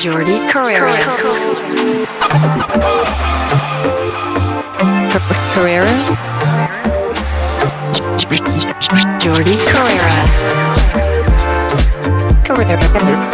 Jordi Carreras. Carreras. Jordi Carreras. Carreras.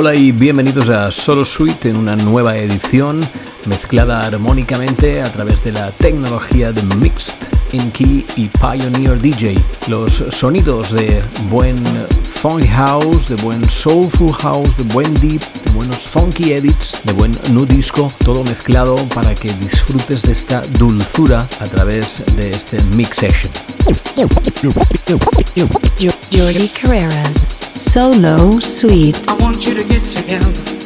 Hola y bienvenidos a Solo Suite en una nueva edición mezclada armónicamente a través de la tecnología de Mixed in Key y Pioneer DJ. Los sonidos de buen funk house, de buen soulful house, de buen deep, de buenos funky edits, de buen nu disco, todo mezclado para que disfrutes de esta dulzura a través de este mix session. Carreras. Solo Sweet. I want you to get together.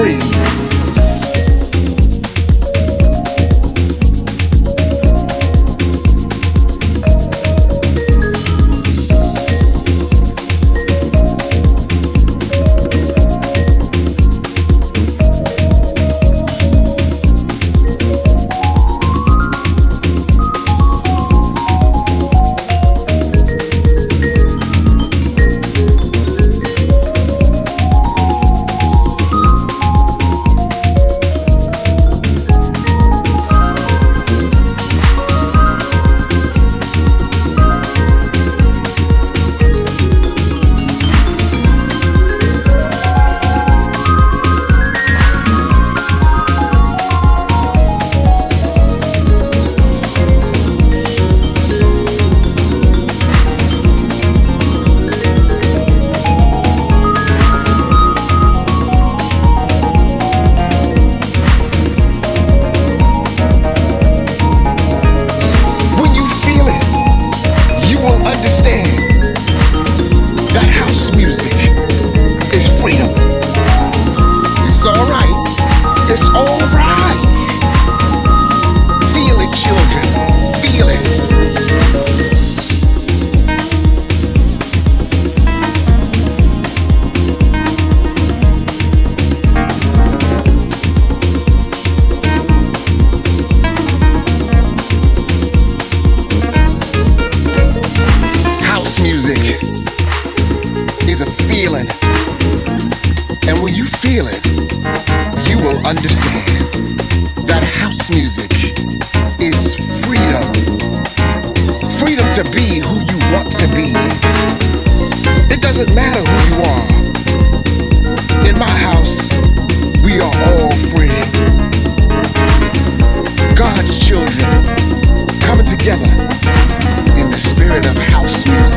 Free. in my house, we are all free. God's children coming together in the spirit of house music.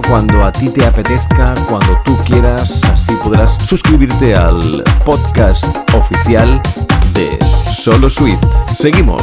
Cuando a ti te apetezca, cuando tú quieras, así podrás suscribirte al podcast oficial de Solo Suite. Seguimos.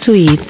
sweet.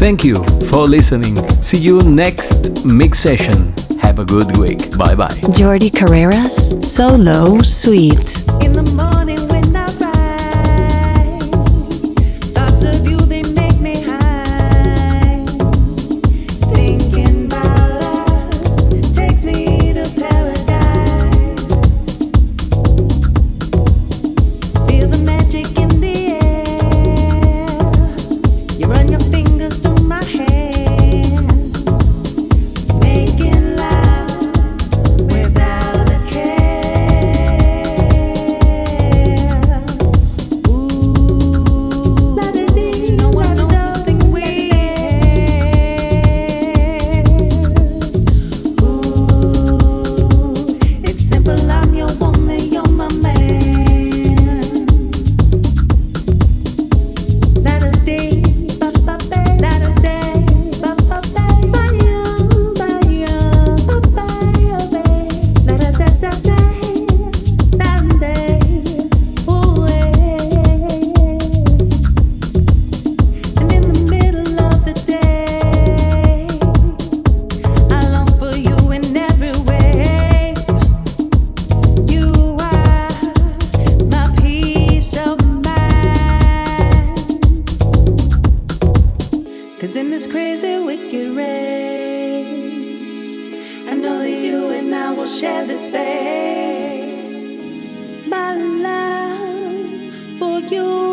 Thank you for listening. See you next mix session. Have a good week. Bye bye. Jordi Carreras Solo Sweet. In the morning in this crazy, wicked race. I know that you and I will share the space. My love for you.